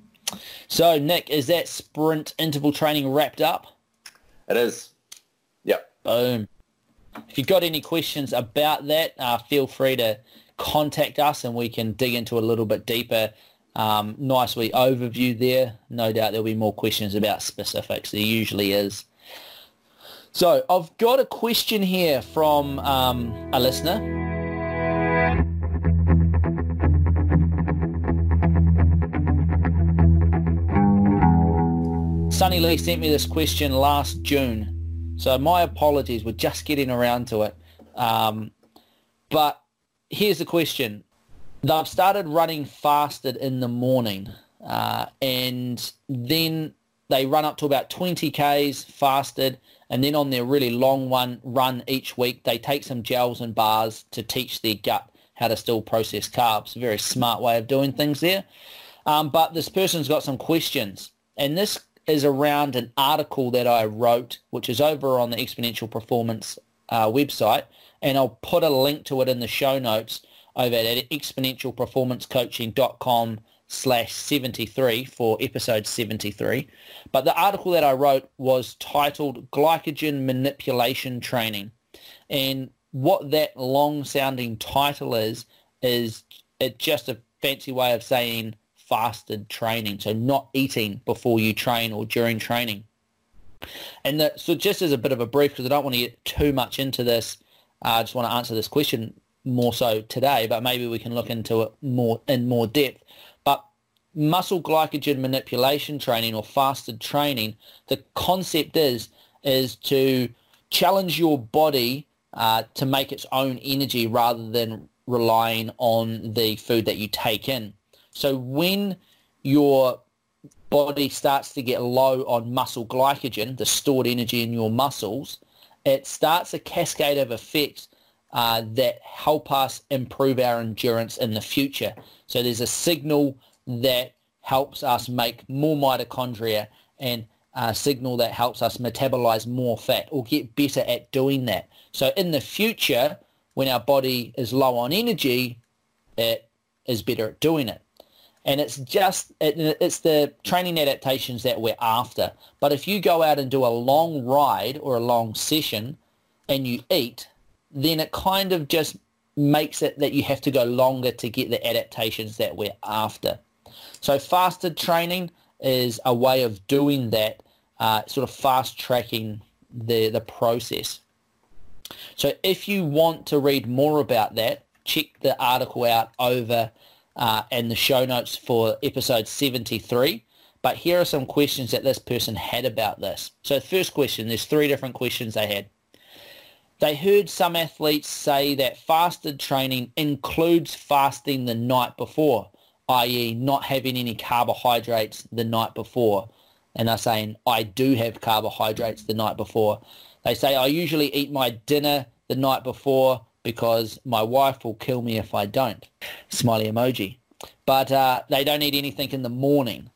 So, Nick, is that sprint interval training wrapped up? It is. Yep. Boom. If you've got any questions about that, uh, feel free to contact us and we can dig into a little bit deeper. Um, nicely overview there. No doubt there'll be more questions about specifics. There usually is. So I've got a question here from um, a listener. Sunny Lee sent me this question last June. So my apologies. We're just getting around to it. Um, but here's the question. They've started running fasted in the morning uh, and then they run up to about 20 Ks fasted and then on their really long one run each week, they take some gels and bars to teach their gut how to still process carbs. Very smart way of doing things there. Um, but this person's got some questions. And this is around an article that I wrote, which is over on the Exponential Performance uh, website, and I'll put a link to it in the show notes over at exponentialperformancecoaching.com slash 73 for episode 73. But the article that I wrote was titled Glycogen Manipulation Training. And what that long-sounding title is, is it's just a fancy way of saying fasted training, so not eating before you train or during training. And the, so just as a bit of a brief, because I don't want to get too much into this, uh, I just want to answer this question more so today, but maybe we can look into it more in more depth. Muscle glycogen manipulation training or fasted training, the concept is is to challenge your body uh, to make its own energy rather than relying on the food that you take in. So when your body starts to get low on muscle glycogen, the stored energy in your muscles, it starts a cascade of effects uh, that help us improve our endurance in the future. So there's a signal that helps us make more mitochondria and a signal that helps us metabolize more fat or get better at doing that. So in the future, when our body is low on energy, it is better at doing it and it's just it, it's the training adaptations that we're after. But if you go out and do a long ride or a long session and you eat, then it kind of just makes it that you have to go longer to get the adaptations that we're after. So fasted training is a way of doing that, uh, sort of fast tracking the, the process. So if you want to read more about that, check the article out over uh, and the show notes for episode 73. But here are some questions that this person had about this. So first question, there's three different questions they had. They heard some athletes say that fasted training includes fasting the night before, i.e. not having any carbohydrates the night before. And they're saying, I do have carbohydrates the night before. They say, I usually eat my dinner the night before because my wife will kill me if I don't. Smiley emoji. But uh, they don't eat anything in the morning.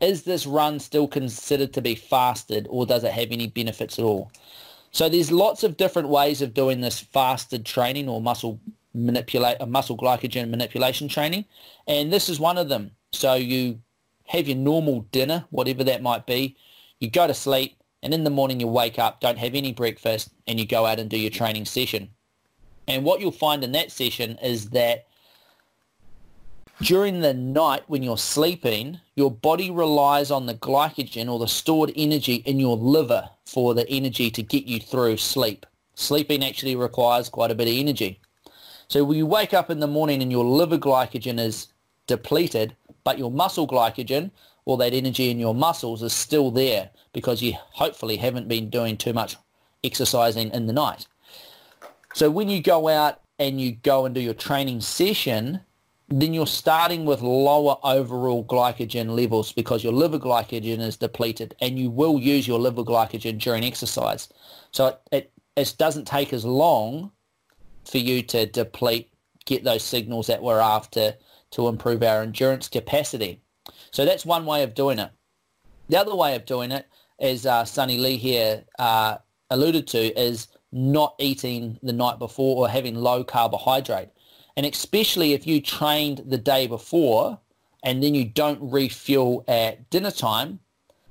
is this run still considered to be fasted or does it have any benefits at all? So there's lots of different ways of doing this fasted training or muscle manipulate, a muscle glycogen manipulation training. And this is one of them. So you have your normal dinner, whatever that might be. You go to sleep and in the morning you wake up, don't have any breakfast and you go out and do your training session. And what you'll find in that session is that during the night when you're sleeping, your body relies on the glycogen or the stored energy in your liver for the energy to get you through sleep. Sleeping actually requires quite a bit of energy. So when you wake up in the morning and your liver glycogen is depleted, but your muscle glycogen, or that energy in your muscles, is still there because you hopefully haven't been doing too much exercising in the night. So when you go out and you go and do your training session, then you're starting with lower overall glycogen levels because your liver glycogen is depleted and you will use your liver glycogen during exercise. So it, it, it doesn't take as long for you to deplete, get those signals that we're after to improve our endurance capacity. So that's one way of doing it. The other way of doing it, as uh, Sunny Lee here uh, alluded to, is not eating the night before or having low carbohydrate. And especially if you trained the day before and then you don't refuel at dinner time,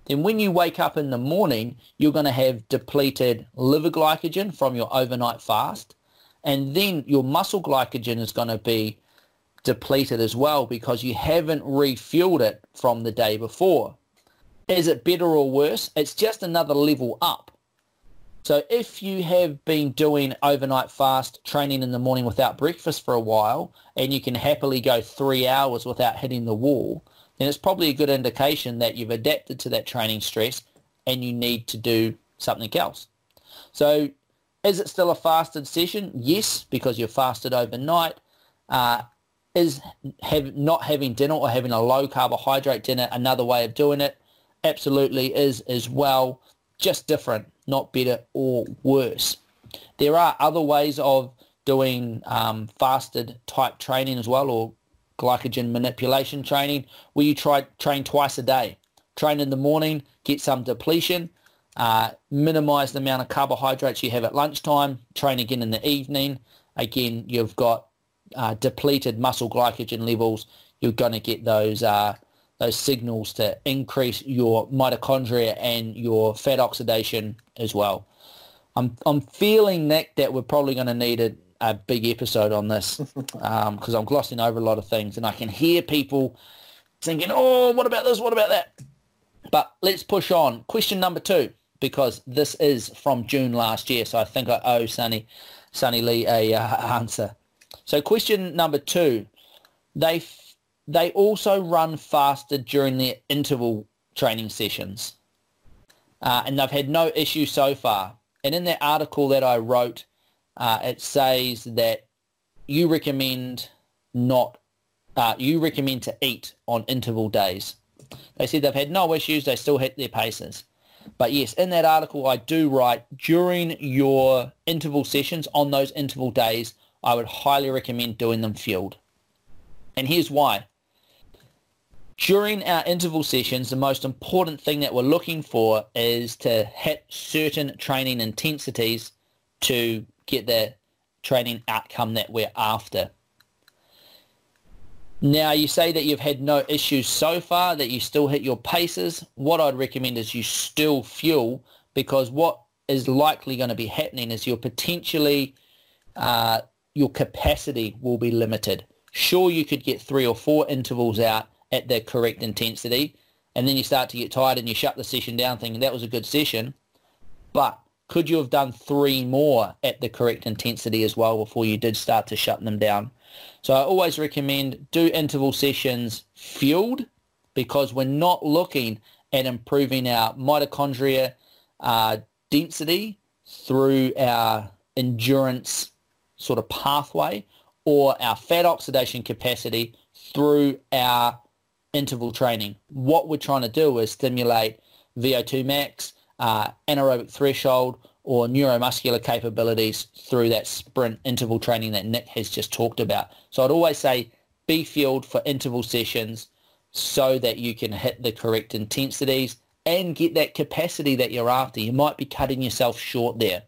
then when you wake up in the morning, you're going to have depleted liver glycogen from your overnight fast. And then your muscle glycogen is going to be depleted as well because you haven't refueled it from the day before. Is it better or worse? It's just another level up. So if you have been doing overnight fast training in the morning without breakfast for a while and you can happily go three hours without hitting the wall, then it's probably a good indication that you've adapted to that training stress and you need to do something else. So is it still a fasted session? Yes, because you're fasted overnight. Uh, is have, not having dinner or having a low carbohydrate dinner another way of doing it? Absolutely is as well, just different not better or worse. There are other ways of doing um, fasted type training as well or glycogen manipulation training where you try train twice a day. Train in the morning, get some depletion, uh, minimize the amount of carbohydrates you have at lunchtime, train again in the evening. Again, you've got uh, depleted muscle glycogen levels. You're going to get those uh, those signals to increase your mitochondria and your fat oxidation as well. I'm I'm feeling that that we're probably going to need a, a big episode on this because um, I'm glossing over a lot of things and I can hear people thinking, oh, what about this? What about that? But let's push on. Question number two, because this is from June last year, so I think I owe Sunny, Sunny Lee a uh, answer. So question number two, they they also run faster during their interval training sessions. Uh, and they've had no issue so far. And in that article that I wrote, uh, it says that you recommend not, uh, you recommend to eat on interval days. They said they've had no issues. They still hit their paces. But yes, in that article, I do write during your interval sessions on those interval days, I would highly recommend doing them fueled. And here's why. During our interval sessions, the most important thing that we're looking for is to hit certain training intensities to get the training outcome that we're after. Now, you say that you've had no issues so far, that you still hit your paces. What I'd recommend is you still fuel because what is likely going to be happening is you're potentially, uh, your capacity will be limited. Sure, you could get three or four intervals out at the correct intensity, and then you start to get tired and you shut the session down thinking that was a good session. But could you have done three more at the correct intensity as well before you did start to shut them down? So I always recommend do interval sessions fueled because we're not looking at improving our mitochondria uh, density through our endurance sort of pathway or our fat oxidation capacity through our interval training. What we're trying to do is stimulate VO2 max, uh, anaerobic threshold, or neuromuscular capabilities through that sprint interval training that Nick has just talked about. So I'd always say be fueled for interval sessions, so that you can hit the correct intensities and get that capacity that you're after. You might be cutting yourself short there.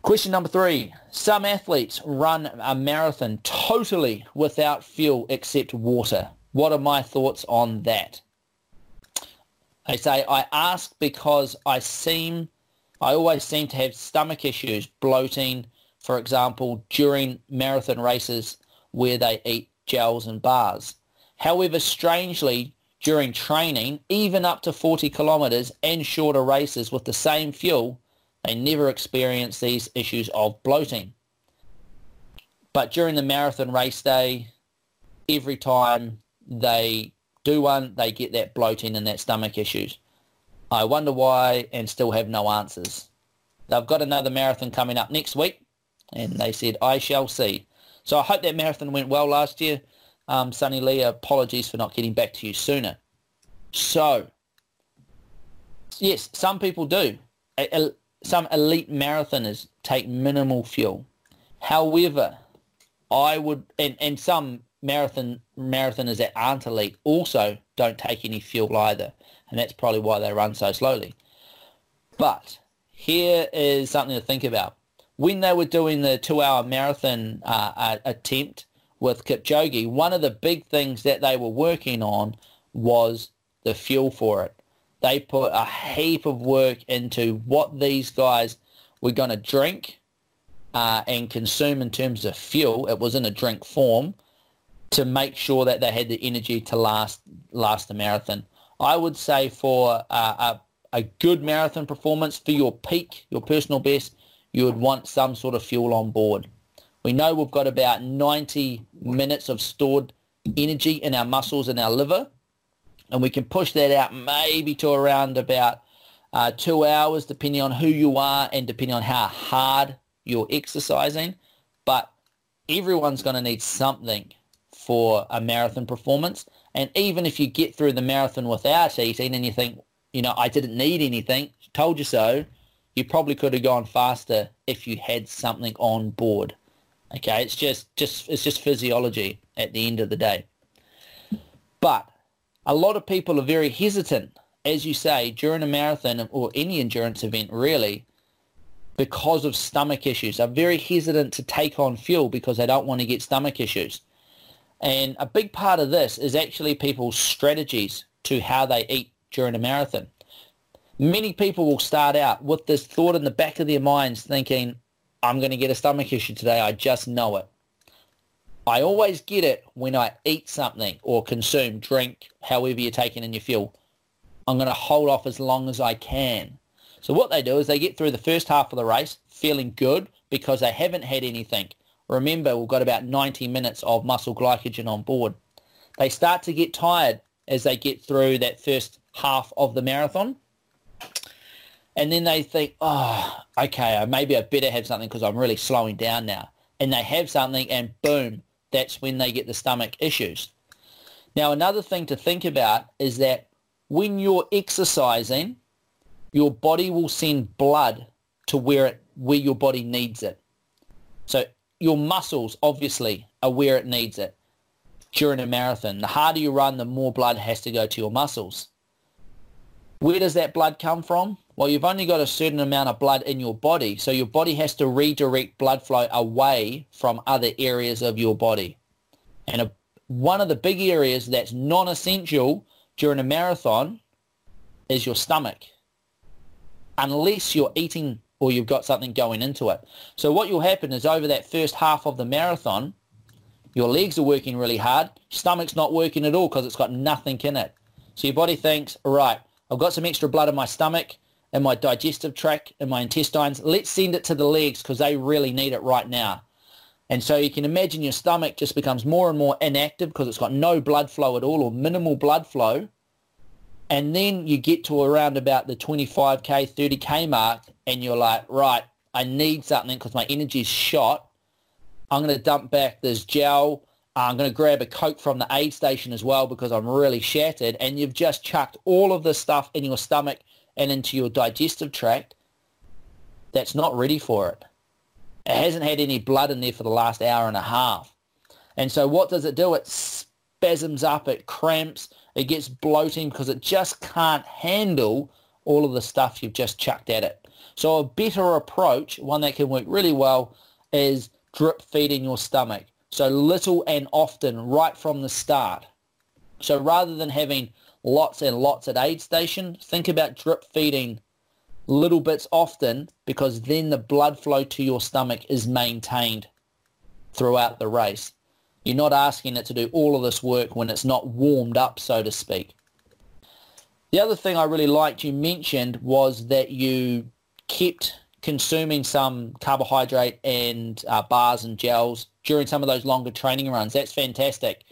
Question number three. Some athletes run a marathon totally without fuel except water. What are my thoughts on that? I say I ask because I seem, I always seem to have stomach issues, bloating, for example, during marathon races where they eat gels and bars. However, strangely, during training, even up to 40 kilometres and shorter races with the same fuel, they never experience these issues of bloating. But during the marathon race day, every time they do one, they get that bloating and that stomach issues. I wonder why and still have no answers. They've got another marathon coming up next week and they said, I shall see. So I hope that marathon went well last year. Um, Sunny Lee, apologies for not getting back to you sooner. So, yes, some people do some elite marathoners take minimal fuel. However, I would, and, and some marathon marathoners that aren't elite also don't take any fuel either, and that's probably why they run so slowly. But here is something to think about. When they were doing the two-hour marathon uh, attempt with Kipchoge, one of the big things that they were working on was the fuel for it. They put a heap of work into what these guys were going to drink uh, and consume in terms of fuel. It was in a drink form to make sure that they had the energy to last last the marathon. I would say for uh, a, a good marathon performance, for your peak, your personal best, you would want some sort of fuel on board. We know we've got about 90 minutes of stored energy in our muscles and our liver and we can push that out maybe to around about uh, two hours, depending on who you are and depending on how hard you're exercising. But everyone's going to need something for a marathon performance. And even if you get through the marathon without eating and you think, you know, I didn't need anything, told you so, you probably could have gone faster if you had something on board. Okay, it's just, just it's just physiology at the end of the day. But a lot of people are very hesitant, as you say, during a marathon or any endurance event really, because of stomach issues. Are very hesitant to take on fuel because they don't want to get stomach issues. And a big part of this is actually people's strategies to how they eat during a marathon. Many people will start out with this thought in the back of their minds thinking, I'm going to get a stomach issue today. I just know it. I always get it when I eat something or consume, drink, however you're taking in your fuel. I'm going to hold off as long as I can. So what they do is they get through the first half of the race feeling good because they haven't had anything. Remember, we've got about 90 minutes of muscle glycogen on board. They start to get tired as they get through that first half of the marathon. And then they think, oh, okay, maybe I better have something because I'm really slowing down now. And they have something and boom, that's when they get the stomach issues. Now, another thing to think about is that when you're exercising, your body will send blood to where it where your body needs it. So your muscles obviously are where it needs it during a marathon. The harder you run, the more blood has to go to your muscles. Where does that blood come from? Well, you've only got a certain amount of blood in your body, so your body has to redirect blood flow away from other areas of your body. And a, one of the big areas that's non-essential during a marathon is your stomach, unless you're eating or you've got something going into it. So what will happen is over that first half of the marathon, your legs are working really hard, stomach's not working at all because it's got nothing in it. So your body thinks, right, I've got some extra blood in my stomach, in my digestive tract, in my intestines. Let's send it to the legs because they really need it right now. And so you can imagine your stomach just becomes more and more inactive because it's got no blood flow at all or minimal blood flow. And then you get to around about the 25k, 30k mark and you're like, right, I need something because my energy's shot. I'm going to dump back this gel. I'm going to grab a Coke from the aid station as well because I'm really shattered. And you've just chucked all of this stuff in your stomach and into your digestive tract that's not ready for it. It hasn't had any blood in there for the last hour and a half. And so what does it do? It spasms up, it cramps, it gets bloating because it just can't handle all of the stuff you've just chucked at it. So a better approach, one that can work really well, is drip feeding your stomach. So little and often right from the start. So rather than having lots and lots at aid station, think about drip feeding little bits often because then the blood flow to your stomach is maintained throughout the race. You're not asking it to do all of this work when it's not warmed up, so to speak. The other thing I really liked you mentioned was that you kept consuming some carbohydrate and uh, bars and gels during some of those longer training runs. That's fantastic.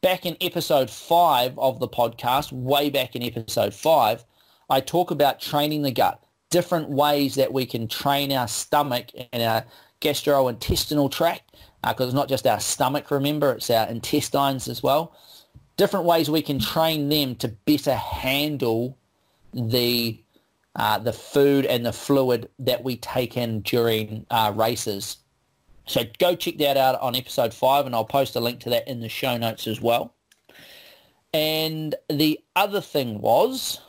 Back in episode five of the podcast, way back in episode five, I talk about training the gut, different ways that we can train our stomach and our gastrointestinal tract because uh, it's not just our stomach, remember, it's our intestines as well. Different ways we can train them to better handle the uh, the food and the fluid that we take in during uh, races. So go check that out on episode five, and I'll post a link to that in the show notes as well. And the other thing was,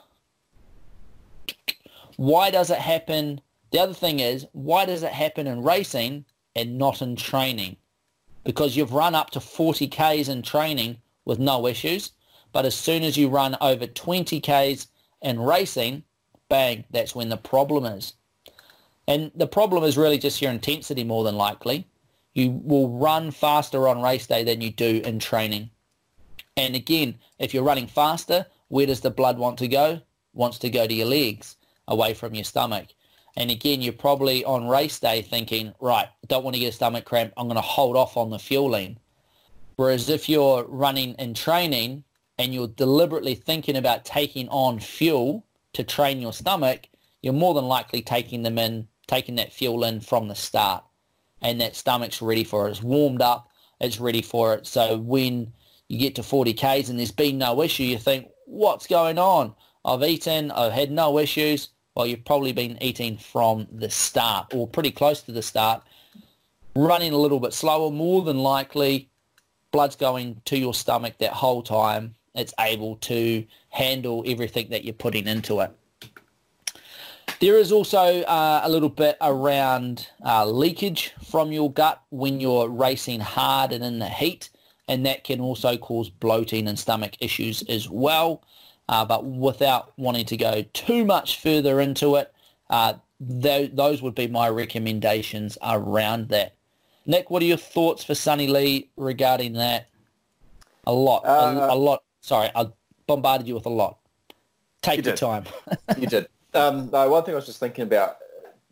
why does it happen? The other thing is, why does it happen in racing and not in training? because you've run up to 40 Ks in training with no issues. But as soon as you run over 20 Ks in racing, bang, that's when the problem is. And the problem is really just your intensity more than likely. You will run faster on race day than you do in training. And again, if you're running faster, where does the blood want to go? Wants to go to your legs, away from your stomach. And again, you're probably on race day thinking, right, don't want to get a stomach cramp. I'm going to hold off on the fueling. Whereas if you're running and training and you're deliberately thinking about taking on fuel to train your stomach, you're more than likely taking them in, taking that fuel in from the start. And that stomach's ready for it. It's warmed up. It's ready for it. So when you get to 40 Ks and there's been no issue, you think, what's going on? I've eaten. I've had no issues well, you've probably been eating from the start or pretty close to the start, running a little bit slower, more than likely blood's going to your stomach that whole time. It's able to handle everything that you're putting into it. There is also uh, a little bit around uh, leakage from your gut when you're racing hard and in the heat, and that can also cause bloating and stomach issues as well. Uh, but without wanting to go too much further into it, uh, th- those would be my recommendations around that. Nick, what are your thoughts for Sunny Lee regarding that? A lot, uh, a, a, lot. Sorry, I bombarded you with a lot. Take you your did. time. you did. Um, no, one thing I was just thinking about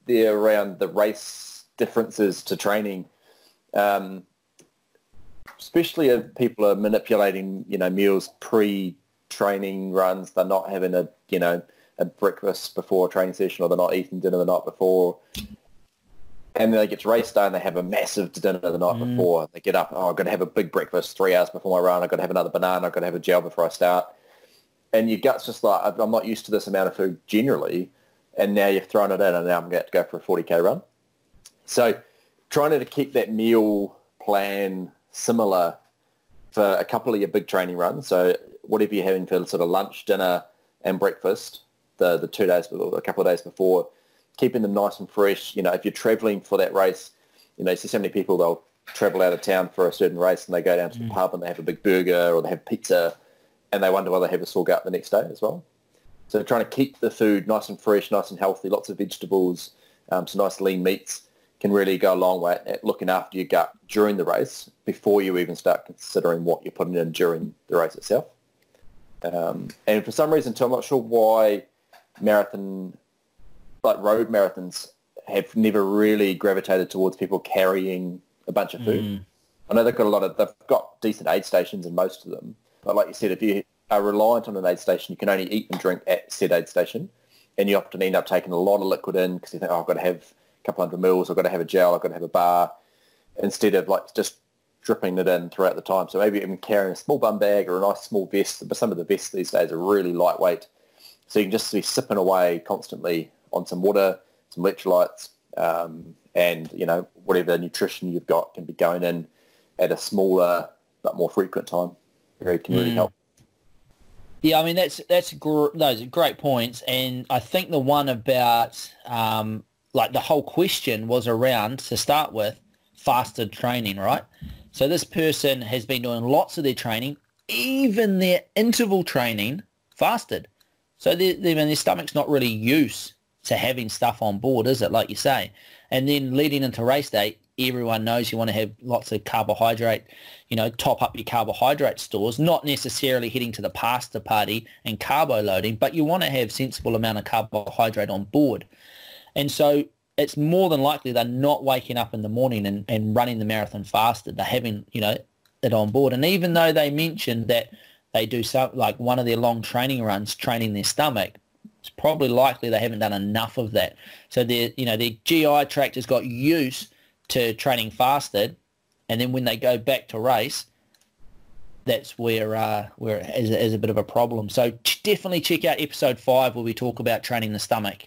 there around the race differences to training, um, especially if people are manipulating, you know, meals pre training runs. They're not having a you know a breakfast before a training session, or they're not eating dinner the night before. And then they get to race day and they have a massive dinner the night mm. before. They get up, oh, I've got to have a big breakfast three hours before my run. I've got to have another banana. I've got to have a gel before I start. And your gut's just like, I'm not used to this amount of food generally. And now you've thrown it in and now I'm going to go for a 40K run. So trying to keep that meal plan similar for a couple of your big training runs. So whatever you're having for sort of lunch, dinner, and breakfast, the the two days, before, a couple of days before, keeping them nice and fresh. You know, if you're traveling for that race, you know, you see so many people they'll travel out of town for a certain race and they go down to mm. the pub and they have a big burger or they have pizza, and they wonder why they have a sore gut the next day as well. So trying to keep the food nice and fresh, nice and healthy, lots of vegetables, um, some nice lean meats can really go a long way at looking after your gut during the race before you even start considering what you're putting in during the race itself. Um, and for some reason, too, I'm not sure why marathon, like road marathons, have never really gravitated towards people carrying a bunch of food. Mm. I know they've got a lot of, they've got decent aid stations in most of them. But like you said, if you are reliant on an aid station, you can only eat and drink at said aid station. And you often end up taking a lot of liquid in because you think, oh, I've got to have a couple hundred mils, I've got to have a gel, I've got to have a bar, instead of like just dripping it in throughout the time. So maybe even carrying a small bum bag or a nice small vest. But some of the vests these days are really lightweight. So you can just be sipping away constantly on some water, some electrolytes, um, and, you know, whatever nutrition you've got can be going in at a smaller but more frequent time. Very community mm. help. Yeah, I mean that's that's gr- those are great points, and I think the one about um, like the whole question was around to start with fasted training, right? So this person has been doing lots of their training, even their interval training, fasted. So they, their stomach's not really used to having stuff on board, is it? Like you say, and then leading into race day, everyone knows you want to have lots of carbohydrate, you know, top up your carbohydrate stores, not necessarily heading to the pasta party and carbo loading, but you want to have sensible amount of carbohydrate on board. And so it's more than likely they're not waking up in the morning and, and running the marathon fasted. They're having, you know, it on board. And even though they mentioned that they do some, like one of their long training runs, training their stomach, it's probably likely they haven't done enough of that. So their, you know, their GI tract has got used to training fasted, and then when they go back to race, that's where uh, where it a bit of a problem. So definitely check out episode five where we talk about training the stomach.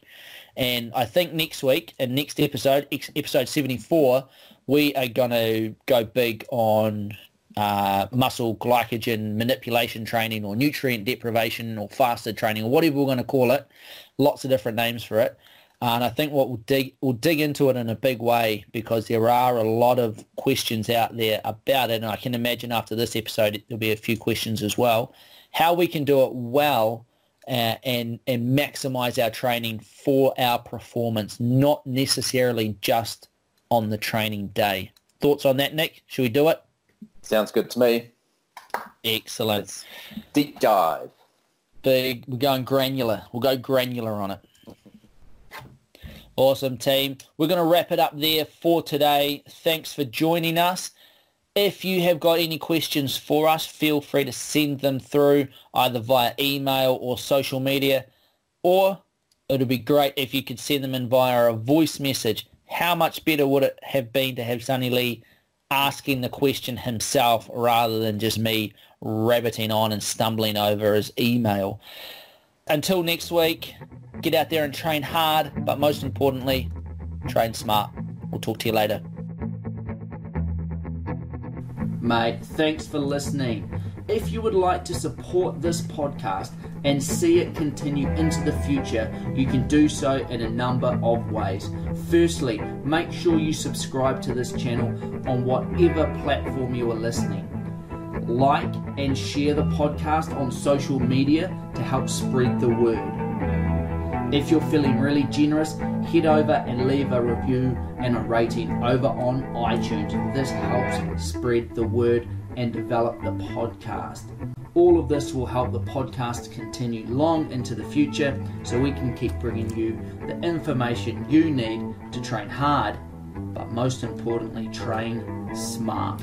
And I think next week and next episode, episode 74, we are going to go big on uh, muscle glycogen manipulation training or nutrient deprivation or fasted training or whatever we're going to call it. Lots of different names for it. And I think what we'll dig, we'll dig into it in a big way because there are a lot of questions out there about it. And I can imagine after this episode, there'll be a few questions as well. How we can do it well uh, and, and maximize our training for our performance, not necessarily just on the training day. Thoughts on that, Nick? Should we do it? Sounds good to me. Excellent. Let's deep dive. Big. We're going granular. We'll go granular on it. Awesome team. We're going to wrap it up there for today. Thanks for joining us. If you have got any questions for us, feel free to send them through either via email or social media, or it would be great if you could send them in via a voice message. How much better would it have been to have Sunny Lee asking the question himself rather than just me rabbiting on and stumbling over his email? Until next week, get out there and train hard, but most importantly, train smart. We'll talk to you later. Mate, thanks for listening. If you would like to support this podcast and see it continue into the future, you can do so in a number of ways. Firstly, make sure you subscribe to this channel on whatever platform you are listening like and share the podcast on social media to help spread the word. If you're feeling really generous, head over and leave a review and a rating over on iTunes. This helps spread the word and develop the podcast. All of this will help the podcast continue long into the future so we can keep bringing you the information you need to train hard, but most importantly, train smart.